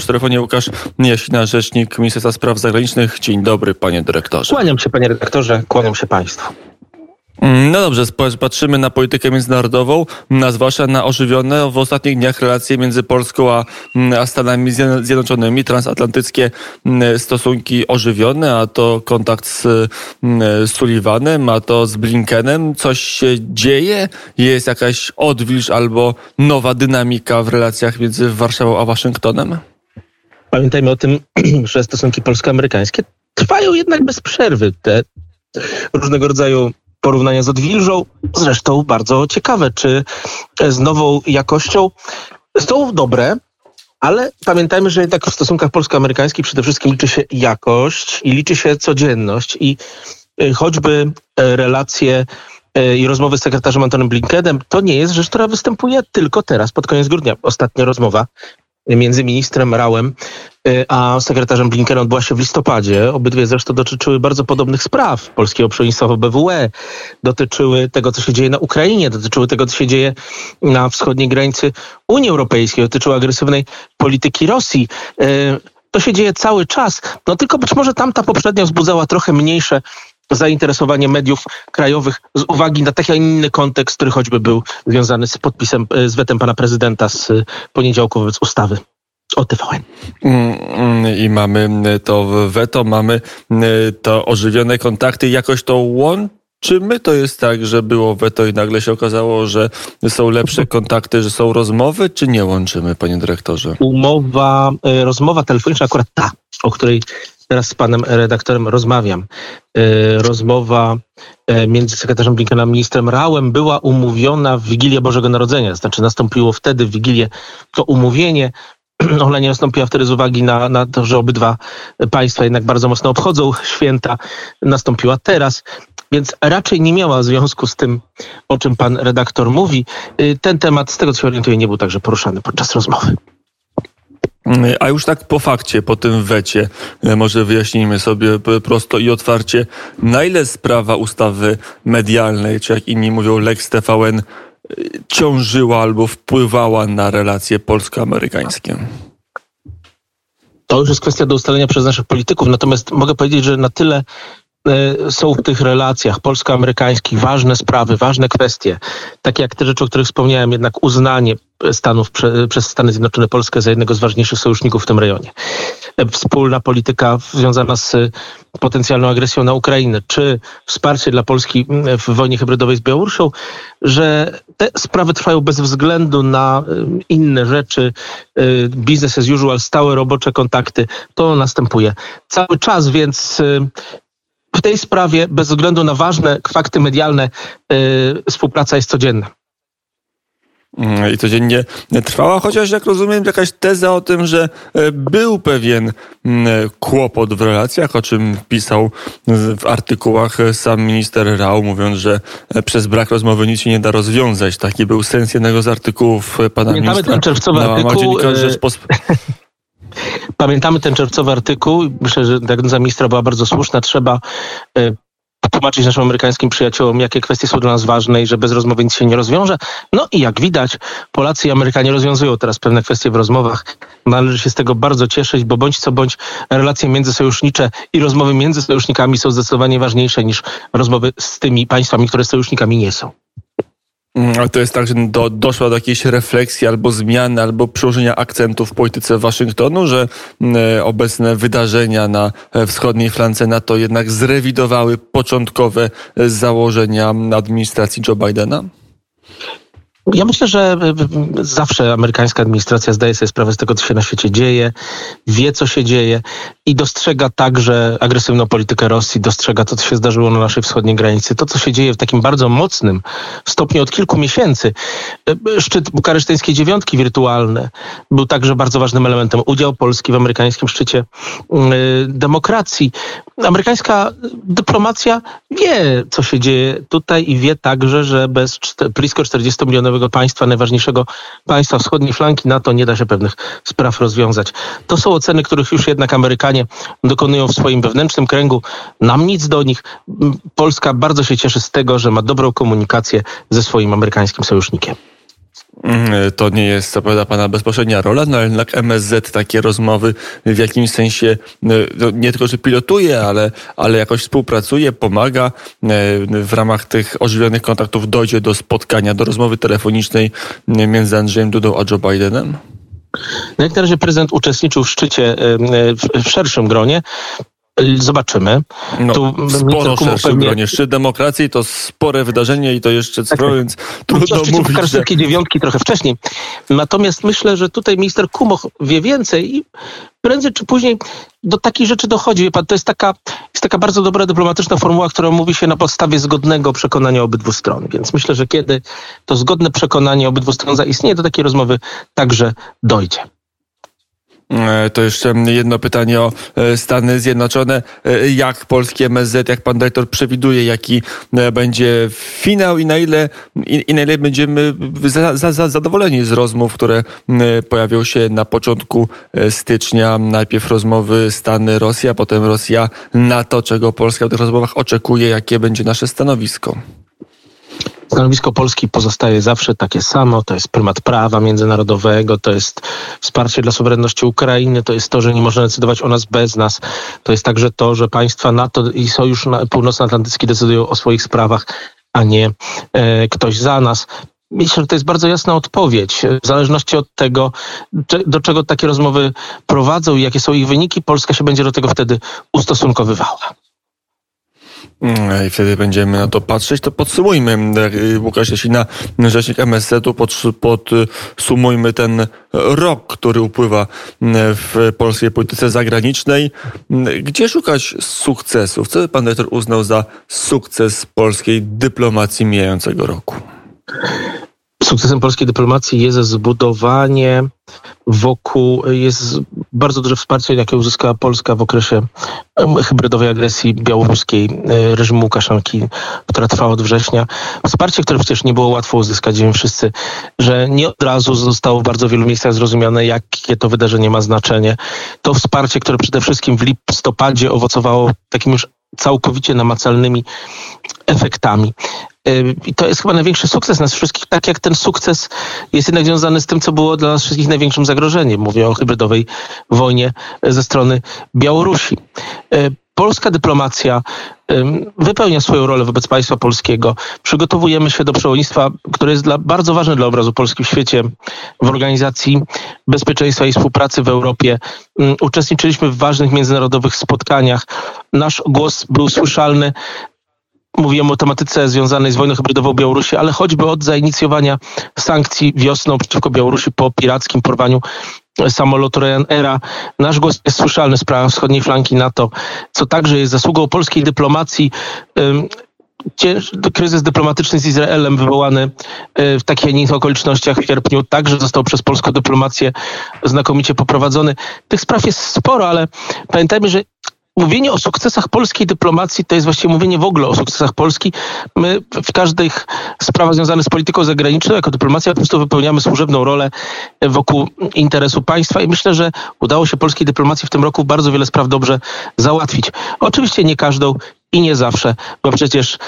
Przy telefonie Łukasz Jasina, rzecznik Ministerstwa Spraw Zagranicznych. Dzień dobry, panie dyrektorze. Kłaniam się, panie redaktorze, kłaniam się państwu. No dobrze, patrzymy na politykę międzynarodową, a zwłaszcza na ożywione w ostatnich dniach relacje między Polską a, a Stanami Zjednoczonymi, transatlantyckie stosunki ożywione, a to kontakt z, Sullivanem, a to z Blinkenem. Coś się dzieje? Jest jakaś odwilż albo nowa dynamika w relacjach między Warszawą a Waszyngtonem? Pamiętajmy o tym, że stosunki polsko-amerykańskie trwają jednak bez przerwy. Te różnego rodzaju porównania z odwilżą, zresztą bardzo ciekawe, czy z nową jakością są dobre, ale pamiętajmy, że jednak w stosunkach polsko-amerykańskich przede wszystkim liczy się jakość i liczy się codzienność i y, choćby y, relacje y, i rozmowy z sekretarzem Antonem Blinkenem to nie jest rzecz, która występuje tylko teraz, pod koniec grudnia. Ostatnia rozmowa między ministrem Rałem y, a sekretarzem Blinkenem odbyła się w listopadzie. Obydwie zresztą dotyczyły bardzo podobnych spraw polskiego przewodnictwa BWE, dotyczyły tego, co się dzieje na Ukrainie, dotyczyły tego, co się dzieje na wschodniej granicy Unii Europejskiej, dotyczyły agresywnej polityki Rosji. Y, to się dzieje cały czas. No tylko być może tamta poprzednia wzbudzała trochę mniejsze zainteresowanie mediów krajowych z uwagi na taki, a inny kontekst, który choćby był związany z podpisem, e, z wetem pana prezydenta z e, poniedziałku wobec ustawy o TVN. Mm, mm, I mamy to weto, mamy to ożywione kontakty. Jakoś to łączy? Czy my to jest tak, że było weto i nagle się okazało, że są lepsze kontakty, że są rozmowy, czy nie łączymy, panie dyrektorze? Umowa, e, rozmowa telefoniczna, akurat ta, o której teraz z panem redaktorem rozmawiam. E, rozmowa e, między sekretarzem Blinkenem a ministrem Rałem była umówiona w Wigilię Bożego Narodzenia. Znaczy nastąpiło wtedy w Wigilię to umówienie. Ona nie nastąpiła wtedy z uwagi na, na to, że obydwa państwa jednak bardzo mocno obchodzą święta. Nastąpiła teraz więc raczej nie miała związku z tym, o czym pan redaktor mówi. E, ten temat, z tego co się orientuję, nie był także poruszany podczas rozmowy. A już tak po fakcie, po tym wecie, e, może wyjaśnijmy sobie prosto i otwarcie, na ile sprawa ustawy medialnej, czy jak inni mówią Lex TVN, e, ciążyła albo wpływała na relacje polsko-amerykańskie? To już jest kwestia do ustalenia przez naszych polityków, natomiast mogę powiedzieć, że na tyle są w tych relacjach polsko-amerykańskich ważne sprawy, ważne kwestie, takie jak te rzeczy, o których wspomniałem, jednak uznanie Stanów prze, przez Stany Zjednoczone Polskę za jednego z ważniejszych sojuszników w tym rejonie. E, wspólna polityka związana z potencjalną agresją na Ukrainę, czy wsparcie dla Polski w wojnie hybrydowej z Białorusią, że te sprawy trwają bez względu na inne rzeczy, e, business as usual, stałe robocze kontakty, to następuje. Cały czas, więc w tej sprawie, bez względu na ważne fakty medialne, yy, współpraca jest codzienna. Mm, I codziennie trwała, chociaż jak rozumiem, jakaś teza o tym, że e, był pewien mm, kłopot w relacjach, o czym pisał w artykułach sam minister Rał, mówiąc, że e, przez brak rozmowy nic się nie da rozwiązać. Taki był sens jednego z artykułów pana Pamiętamy ministra. ten czerwcowy artykuł. Pamiętamy ten czerwcowy artykuł. Myślę, że diagnoza ministra była bardzo słuszna. Trzeba y, tłumaczyć naszym amerykańskim przyjaciołom, jakie kwestie są dla nas ważne i że bez rozmowy nic się nie rozwiąże. No i jak widać, Polacy i Amerykanie rozwiązują teraz pewne kwestie w rozmowach. Należy się z tego bardzo cieszyć, bo bądź co bądź relacje międzysojusznicze i rozmowy między sojusznikami są zdecydowanie ważniejsze niż rozmowy z tymi państwami, które sojusznikami nie są. Mm, ale to jest tak, że do, doszła do jakiejś refleksji albo zmiany, albo przełożenia akcentów w polityce Waszyngtonu, że mm, e, obecne wydarzenia na e, wschodniej flance NATO jednak zrewidowały początkowe e, założenia administracji Joe Bidena? Ja myślę, że zawsze amerykańska administracja zdaje sobie sprawę z tego, co się na świecie dzieje, wie, co się dzieje i dostrzega także agresywną politykę Rosji, dostrzega to, co się zdarzyło na naszej wschodniej granicy, to, co się dzieje w takim bardzo mocnym stopniu od kilku miesięcy. Szczyt bukareszteńskiej dziewiątki wirtualny był także bardzo ważnym elementem. Udział Polski w amerykańskim szczycie demokracji. Amerykańska dyplomacja wie, co się dzieje tutaj i wie także, że bez blisko 40 milionowego państwa, najważniejszego państwa wschodniej flanki NATO nie da się pewnych spraw rozwiązać. To są oceny, których już jednak Amerykanie dokonują w swoim wewnętrznym kręgu. Nam nic do nich. Polska bardzo się cieszy z tego, że ma dobrą komunikację ze swoim amerykańskim sojusznikiem. Mm, to nie jest, co prawda, pana bezpośrednia rola, no ale jednak MSZ takie rozmowy w jakimś sensie no, nie tylko, że pilotuje, ale, ale jakoś współpracuje, pomaga. E, w ramach tych ożywionych kontaktów dojdzie do spotkania, do rozmowy telefonicznej między Andrzejem Dudą a Joe Bidenem? No jak na razie prezydent uczestniczył w szczycie w szerszym gronie. Zobaczymy. No, tu sporo szerszym pewnie... gronie. Szczyt demokracji to spore wydarzenie i to jeszcze tak, sporo, więc trudno mówić, że... dziewiątki trochę wcześniej. Natomiast myślę, że tutaj minister Kumoch wie więcej i prędzej czy później do takich rzeczy dochodzi. Wie pan, to jest taka, jest taka bardzo dobra dyplomatyczna formuła, która mówi się na podstawie zgodnego przekonania obydwu stron. Więc myślę, że kiedy to zgodne przekonanie obydwu stron zaistnieje, do takiej rozmowy także dojdzie. E, to jeszcze jedno pytanie o e, Stany Zjednoczone. E, jak polskie MSZ, jak pan dyrektor przewiduje, jaki będzie finał i na ile, i, i na ile będziemy za, za, za zadowoleni z rozmów, które pojawią się na początku stycznia. Najpierw rozmowy Stany-Rosja, potem Rosja-NATO. Czego Polska w tych rozmowach oczekuje? Jakie będzie nasze stanowisko? Stanowisko Polski pozostaje zawsze takie samo. To jest prymat prawa międzynarodowego, to jest wsparcie dla suwerenności Ukrainy, to jest to, że nie można decydować o nas bez nas. To jest także to, że państwa NATO i Sojusz Północnoatlantycki decydują o swoich sprawach, a nie e, ktoś za nas. Myślę, że to jest bardzo jasna odpowiedź. W zależności od tego, do czego takie rozmowy prowadzą i jakie są ich wyniki, Polska się będzie do tego wtedy ustosunkowywała. Mm, I wtedy będziemy na to patrzeć. To podsumujmy. Y, Łukasz Jasina, rzecznik MSZ-u, podsumujmy ten rok, który upływa mm, w polskiej polityce zagranicznej. Mm, gdzie szukać sukcesów? Co by pan dyrektor uznał za sukces polskiej dyplomacji mijającego roku? Sukcesem polskiej dyplomacji jest zbudowanie wokół, jest bardzo duże wsparcie, jakie uzyskała Polska w okresie hybrydowej agresji białoruskiej e, reżimu Łukaszenki, która trwała od września. Wsparcie, które przecież nie było łatwo uzyskać. Wiemy wszyscy, że nie od razu zostało w bardzo wielu miejscach zrozumiane, jakie to wydarzenie ma znaczenie. To wsparcie, które przede wszystkim w listopadzie owocowało takim już całkowicie namacalnymi efektami. I to jest chyba największy sukces nas wszystkich, tak jak ten sukces jest jednak związany z tym, co było dla nas wszystkich największym zagrożeniem. Mówię o hybrydowej wojnie ze strony Białorusi. E, polska dyplomacja wypełnia swoją rolę wobec państwa polskiego. Przygotowujemy się do przewodnictwa, które jest dla, bardzo ważne dla obrazu Polski w świecie, w Organizacji Bezpieczeństwa i Współpracy w Europie. Uczestniczyliśmy w ważnych międzynarodowych spotkaniach. Nasz głos był słyszalny Mówiłem o tematyce związanej z wojną hybrydową Białorusi, ale choćby od zainicjowania sankcji wiosną przeciwko Białorusi po pirackim porwaniu samolotu Ryanaira. Nasz głos jest słyszalny w sprawach wschodniej flanki NATO, co także jest zasługą polskiej dyplomacji. Kryzys dyplomatyczny z Izraelem wywołany y, w takich, innych okolicznościach w sierpniu także został przez polską dyplomację znakomicie poprowadzony. Tych spraw jest sporo, ale pamiętajmy, że mówienie o sukcesach polskiej dyplomacji to jest właściwie mówienie w ogóle o sukcesach Polski. My w każdych sprawach związanych z polityką zagraniczną jako dyplomacja po prostu wypełniamy służebną rolę wokół interesu państwa i myślę, że udało się polskiej dyplomacji w tym roku bardzo wiele spraw dobrze załatwić. Oczywiście nie każdą i nie zawsze, bo przecież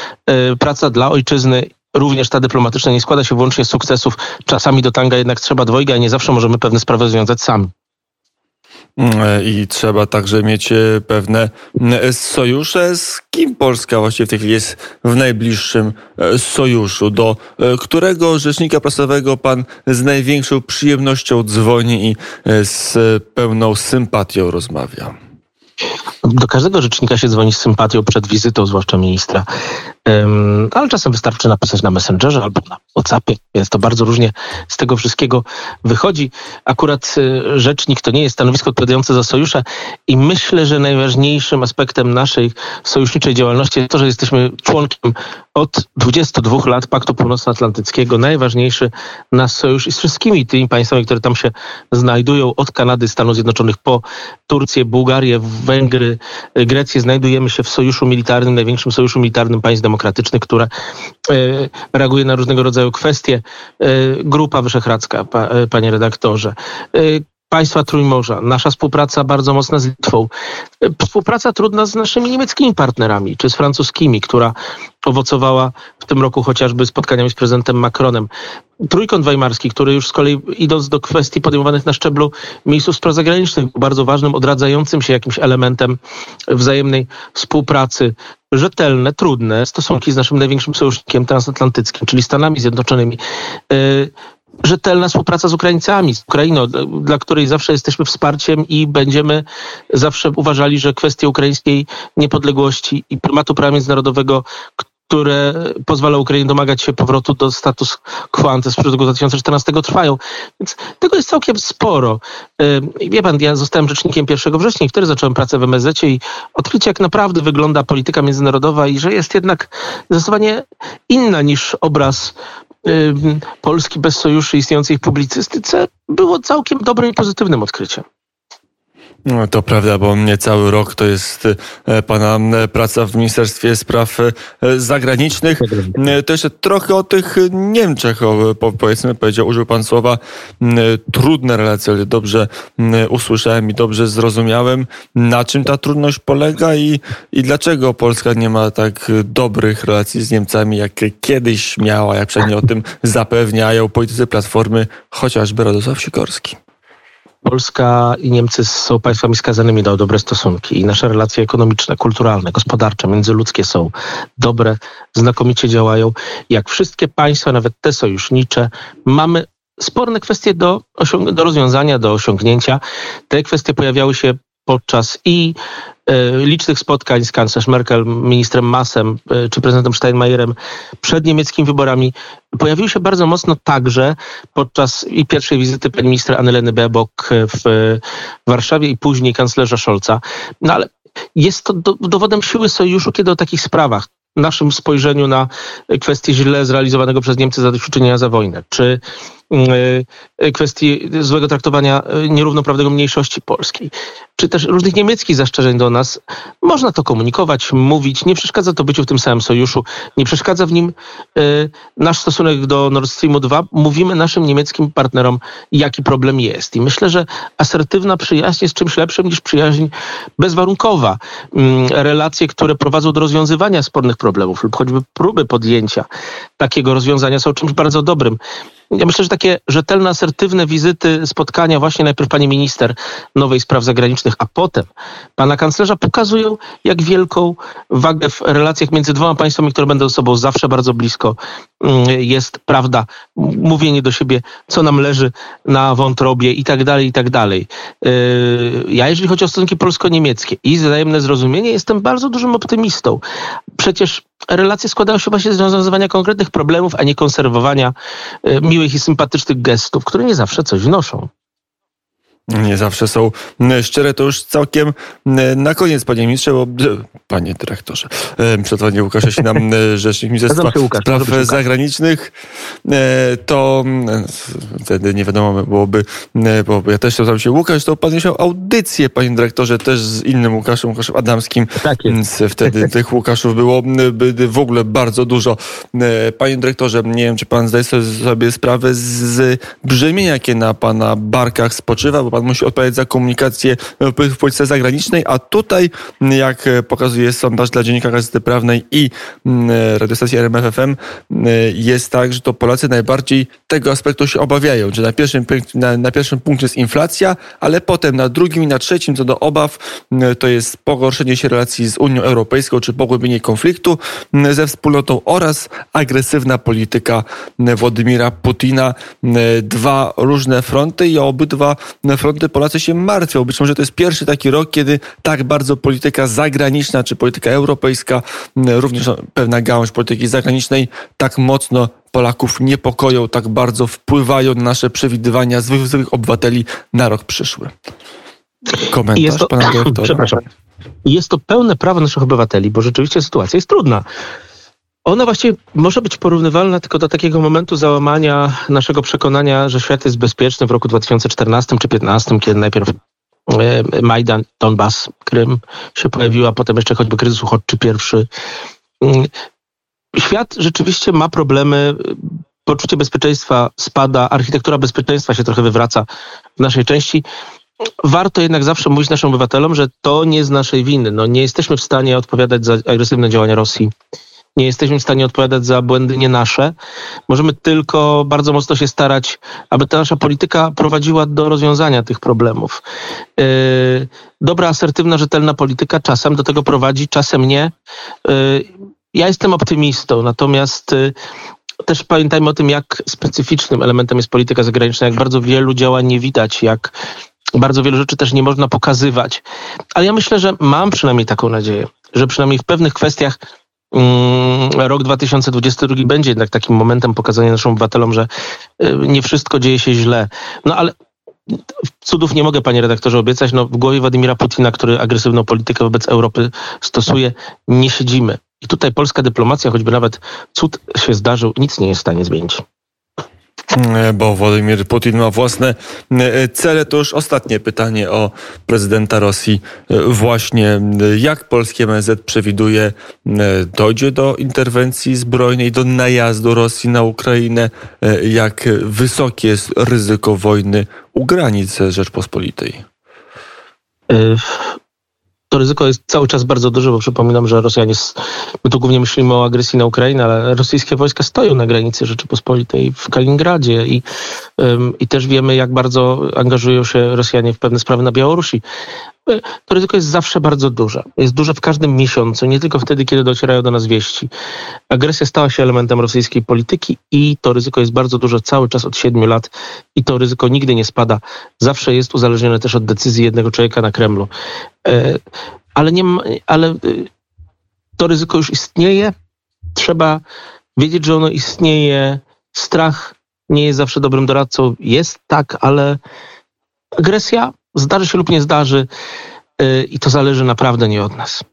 y, praca dla ojczyzny również ta dyplomatyczna nie składa się wyłącznie z sukcesów. Czasami do tanga jednak trzeba dwojga, a nie zawsze możemy pewne sprawy związać sami. Mm, I trzeba także mieć e, pewne mm, sojusze. Z kim Polska właściwie w tej chwili jest w najbliższym e, sojuszu? Do e, którego rzecznika prasowego pan z największą przyjemnością dzwoni i z pełną sympatią rozmawia? Do każdego rzecznika się dzwoni z sympatią przed wizytą, zwłaszcza ministra. Um, ale czasem wystarczy napisać na Messengerze albo na WhatsAppie, więc to bardzo różnie z tego wszystkiego wychodzi. Akurat y, rzecznik to nie jest stanowisko odpowiadające za sojusze i myślę, że najważniejszym aspektem naszej sojuszniczej działalności jest to, że jesteśmy członkiem od 22 lat Paktu Północnoatlantyckiego. Najważniejszy nasz sojusz i z wszystkimi tymi państwami, które tam się znajdują, od Kanady, Stanów Zjednoczonych po Turcję, Bułgarię, Węgry, Grecję, znajdujemy się w sojuszu militarnym, największym sojuszu militarnym państw demokratycznych, które e, reaguje na różnego rodzaju kwestie. E, Grupa Wyszehradzka, e, panie redaktorze państwa Trójmorza, nasza współpraca bardzo mocna z Litwą, współpraca trudna z naszymi niemieckimi partnerami, czy z francuskimi, która owocowała w tym roku chociażby spotkaniami z prezydentem Macronem. Trójkąt Weimarski, który już z kolei idąc do kwestii podejmowanych na szczeblu miejsców spraw zagranicznych, bardzo ważnym, odradzającym się jakimś elementem wzajemnej współpracy, rzetelne, trudne stosunki z naszym największym sojusznikiem transatlantyckim, czyli Stanami Zjednoczonymi. Rzetelna współpraca z Ukraińcami, z Ukrainą, dla której zawsze jesteśmy wsparciem i będziemy zawsze uważali, że kwestie ukraińskiej niepodległości i prymatu prawa międzynarodowego, które pozwala Ukrainie domagać się powrotu do status quo z 2014 trwają. Więc tego jest całkiem sporo. Wie pan, ja zostałem rzecznikiem 1 września i wtedy zacząłem pracę w MSZ i odkrycie, jak naprawdę wygląda polityka międzynarodowa i że jest jednak zdecydowanie inna niż obraz Polski bez sojuszy istniejącej w publicystyce było całkiem dobrym i pozytywnym odkryciem. No, to prawda, bo cały rok to jest e, pana e, praca w Ministerstwie Spraw e, Zagranicznych. To jeszcze trochę o tych Niemczech, powiedzmy, powiedział, użył pan słowa trudne relacje, ale dobrze usłyszałem i dobrze zrozumiałem, na czym ta trudność polega i, i dlaczego Polska nie ma tak dobrych relacji z Niemcami, jak kiedyś miała, jak przynajmniej o tym zapewniają politycy Platformy, chociażby Radosław Sikorski. Polska i Niemcy są państwami skazanymi na dobre stosunki i nasze relacje ekonomiczne, kulturalne, gospodarcze, międzyludzkie są dobre, znakomicie działają. Jak wszystkie państwa, nawet te sojusznicze, mamy sporne kwestie do, do rozwiązania, do osiągnięcia. Te kwestie pojawiały się podczas i licznych spotkań z kanclerz Merkel, ministrem Massem e, czy prezydentem Steinmeierem przed niemieckimi wyborami pojawiły się bardzo mocno także podczas i pierwszej wizyty pani ministra Anneleny Baerbock w Warszawie i później kanclerza Scholza. No ale jest to do, dowodem siły sojuszu, kiedy o takich sprawach naszym spojrzeniu na kwestie źle zrealizowanego przez Niemcy zadośćuczynienia za wojnę, czy kwestii złego traktowania y, nierównoprawnego mniejszości polskiej, czy też różnych niemieckich zastrzeżeń do nas, można to komunikować, mówić, nie przeszkadza to byciu w tym samym sojuszu, nie przeszkadza w nim y, nasz stosunek do Nord Streamu 2. Mówimy naszym niemieckim partnerom, jaki problem jest. I myślę, że asertywna przyjaźń jest czymś lepszym niż przyjaźń bezwarunkowa. Relacje, które prowadzą do rozwiązywania spornych problemów lub choćby próby podjęcia takiego rozwiązania są czymś bardzo dobrym. Ja myślę, że takie rzetelne, asertywne wizyty, spotkania właśnie najpierw pani minister nowej spraw zagranicznych, a potem pana kanclerza pokazują, jak wielką wagę w relacjach między dwoma państwami, które będą ze sobą zawsze bardzo blisko, jest prawda, mówienie do siebie, co nam leży na wątrobie i tak dalej, i tak dalej. Yy, ja, jeżeli chodzi o stosunki polsko-niemieckie i wzajemne zrozumienie, jestem bardzo dużym optymistą. Przecież relacje składają się właśnie z rozwiązywania konkretnych problemów, a nie konserwowania yy, miłych i sympatycznych gestów, które nie zawsze coś wnoszą nie zawsze są szczere. To już całkiem na koniec, panie ministrze, bo panie dyrektorze, przedwodzenie Łukasz się nam rzecznik Ministerstwa Spraw Zagranicznych, to wtedy nie wiadomo byłoby, bo ja też chciałem się Łukasz, to pan miał audycję, panie dyrektorze, też z innym Łukaszem, Łukaszem Adamskim, tak więc wtedy tych Łukaszów było w ogóle bardzo dużo. Panie dyrektorze, nie wiem, czy pan zdaje sobie sprawę z brzemienia, jakie na pana barkach spoczywa, bo pan musi odpowiadać za komunikację w polityce zagranicznej, a tutaj, jak pokazuje sondaż dla Dziennika Gazety Prawnej i mm, radiostacji RMFFM, mm, jest tak, że to Polacy najbardziej tego aspektu się obawiają, że na pierwszym, na, na pierwszym punkcie jest inflacja, ale potem na drugim i na trzecim co do obaw mm, to jest pogorszenie się relacji z Unią Europejską czy pogłębienie konfliktu ze wspólnotą oraz agresywna polityka Władimira Putina. Dwa różne fronty i obydwa fronty Polacy się martwią. Być może to jest pierwszy taki rok, kiedy tak bardzo polityka zagraniczna czy polityka europejska, również pewna gałąź polityki zagranicznej, tak mocno Polaków niepokoją, tak bardzo wpływają na nasze przewidywania zwykłych obywateli na rok przyszły. Komentarz jest to, pana dyrektora. Przepraszam. Jest to pełne prawo naszych obywateli, bo rzeczywiście sytuacja jest trudna. Ona właściwie może być porównywalna tylko do takiego momentu załamania naszego przekonania, że świat jest bezpieczny w roku 2014 czy 2015, kiedy najpierw e, Majdan, Donbas, Krym się pojawiła, potem jeszcze choćby kryzys uchodźczy pierwszy. Mm, świat rzeczywiście ma problemy, poczucie bezpieczeństwa spada, architektura bezpieczeństwa się trochę wywraca w naszej części. Warto jednak zawsze mówić naszym obywatelom, że to nie z naszej winy. No, nie jesteśmy w stanie odpowiadać za agresywne działania Rosji Nie jesteśmy w stanie odpowiadać za błędy nie nasze. Możemy tylko bardzo mocno się starać, aby ta nasza polityka prowadziła do rozwiązania tych problemów. Yy, dobra, asertywna, rzetelna polityka czasem do tego prowadzi, czasem nie. Yy, ja jestem optymistą, natomiast yy, też pamiętajmy o tym, jak specyficznym elementem jest polityka zagraniczna, jak bardzo wielu działań nie widać, jak bardzo wielu rzeczy też nie można pokazywać. Ale ja myślę, że mam przynajmniej taką nadzieję, że przynajmniej w pewnych kwestiach rok 2022 będzie jednak takim momentem pokazania naszym obywatelom, że y, nie wszystko dzieje się źle. No ale cudów nie mogę, panie redaktorze, obiecać. No, w głowie Władimira Putina, który agresywną politykę wobec Europy stosuje, nie siedzimy. I tutaj polska dyplomacja, choćby nawet cud się zdarzył, nic nie jest w stanie zmienić. E, bo Władimir Putin ma własne e, cele. To już ostatnie pytanie o prezydenta Rosji. E, właśnie jak polskie MSZ przewiduje, dojdzie do interwencji zbrojnej, do najazdu Rosji na Ukrainę? Jak wysokie jest ryzyko wojny u granic Rzeczpospolitej? To ryzyko jest cały czas bardzo duże, bo przypominam, że Rosjanie, my tu głównie myślimy o agresji na Ukrainę, ale rosyjskie wojska stoją na granicy Rzeczypospolitej w Kaliningradzie i, i też wiemy, jak bardzo angażują się Rosjanie w pewne sprawy na Białorusi to ryzyko jest zawsze bardzo duże. Jest duże w każdym miesiącu, nie tylko wtedy, kiedy docierają do nas wieści. Agresja stała się elementem rosyjskiej polityki i to ryzyko jest bardzo duże cały czas od siedmiu lat i to ryzyko nigdy nie spada. Zawsze jest uzależnione też od decyzji jednego człowieka na Kremlu. E, ale, nie, ale e, to ryzyko już istnieje. Trzeba wiedzieć, że ono istnieje. Strach nie jest zawsze dobrym doradcą. Jest tak, ale agresja Zdarzy się lub nie zdarzy y, i to zależy naprawdę nie od nas.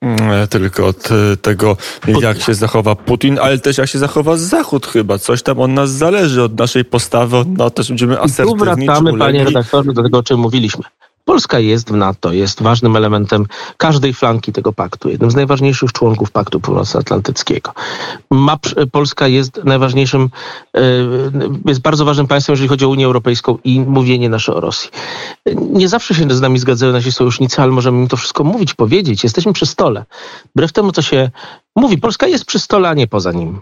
Mm, tylko od tego, jak się zachowa Putin, ale też jak się zachowa Zachód chyba. Coś tam od nas zależy, od naszej postawy, no też będziemy asertywni. I tu wracamy, panie redaktorze, do tego, o czym mówiliśmy. Polska jest w NATO, jest ważnym elementem każdej flanki tego paktu, jednym z najważniejszych członków Paktu Północnoatlantyckiego. Ma, Polska jest najważniejszym, e, jest bardzo ważnym państwem, jeżeli chodzi o Unię Europejską i mówienie nasze o Rosji. Nie zawsze się z nami zgadzają nasi sojusznicy, ale możemy im to wszystko mówić, powiedzieć. Jesteśmy przy stole. Wbrew temu, co się mówi, Polska jest przy stole, a nie poza nim.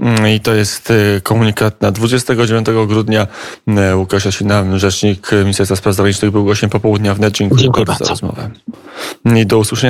Mm, I to jest y, komunikat na 29 grudnia. Y, Łukasz Jasina, rzecznik Ministerstwa Spraw Zagranicznych, był gościem popołudnia w NET. Dziękuję, Dziękuję bardzo za rozmowę. I do usłyszenia.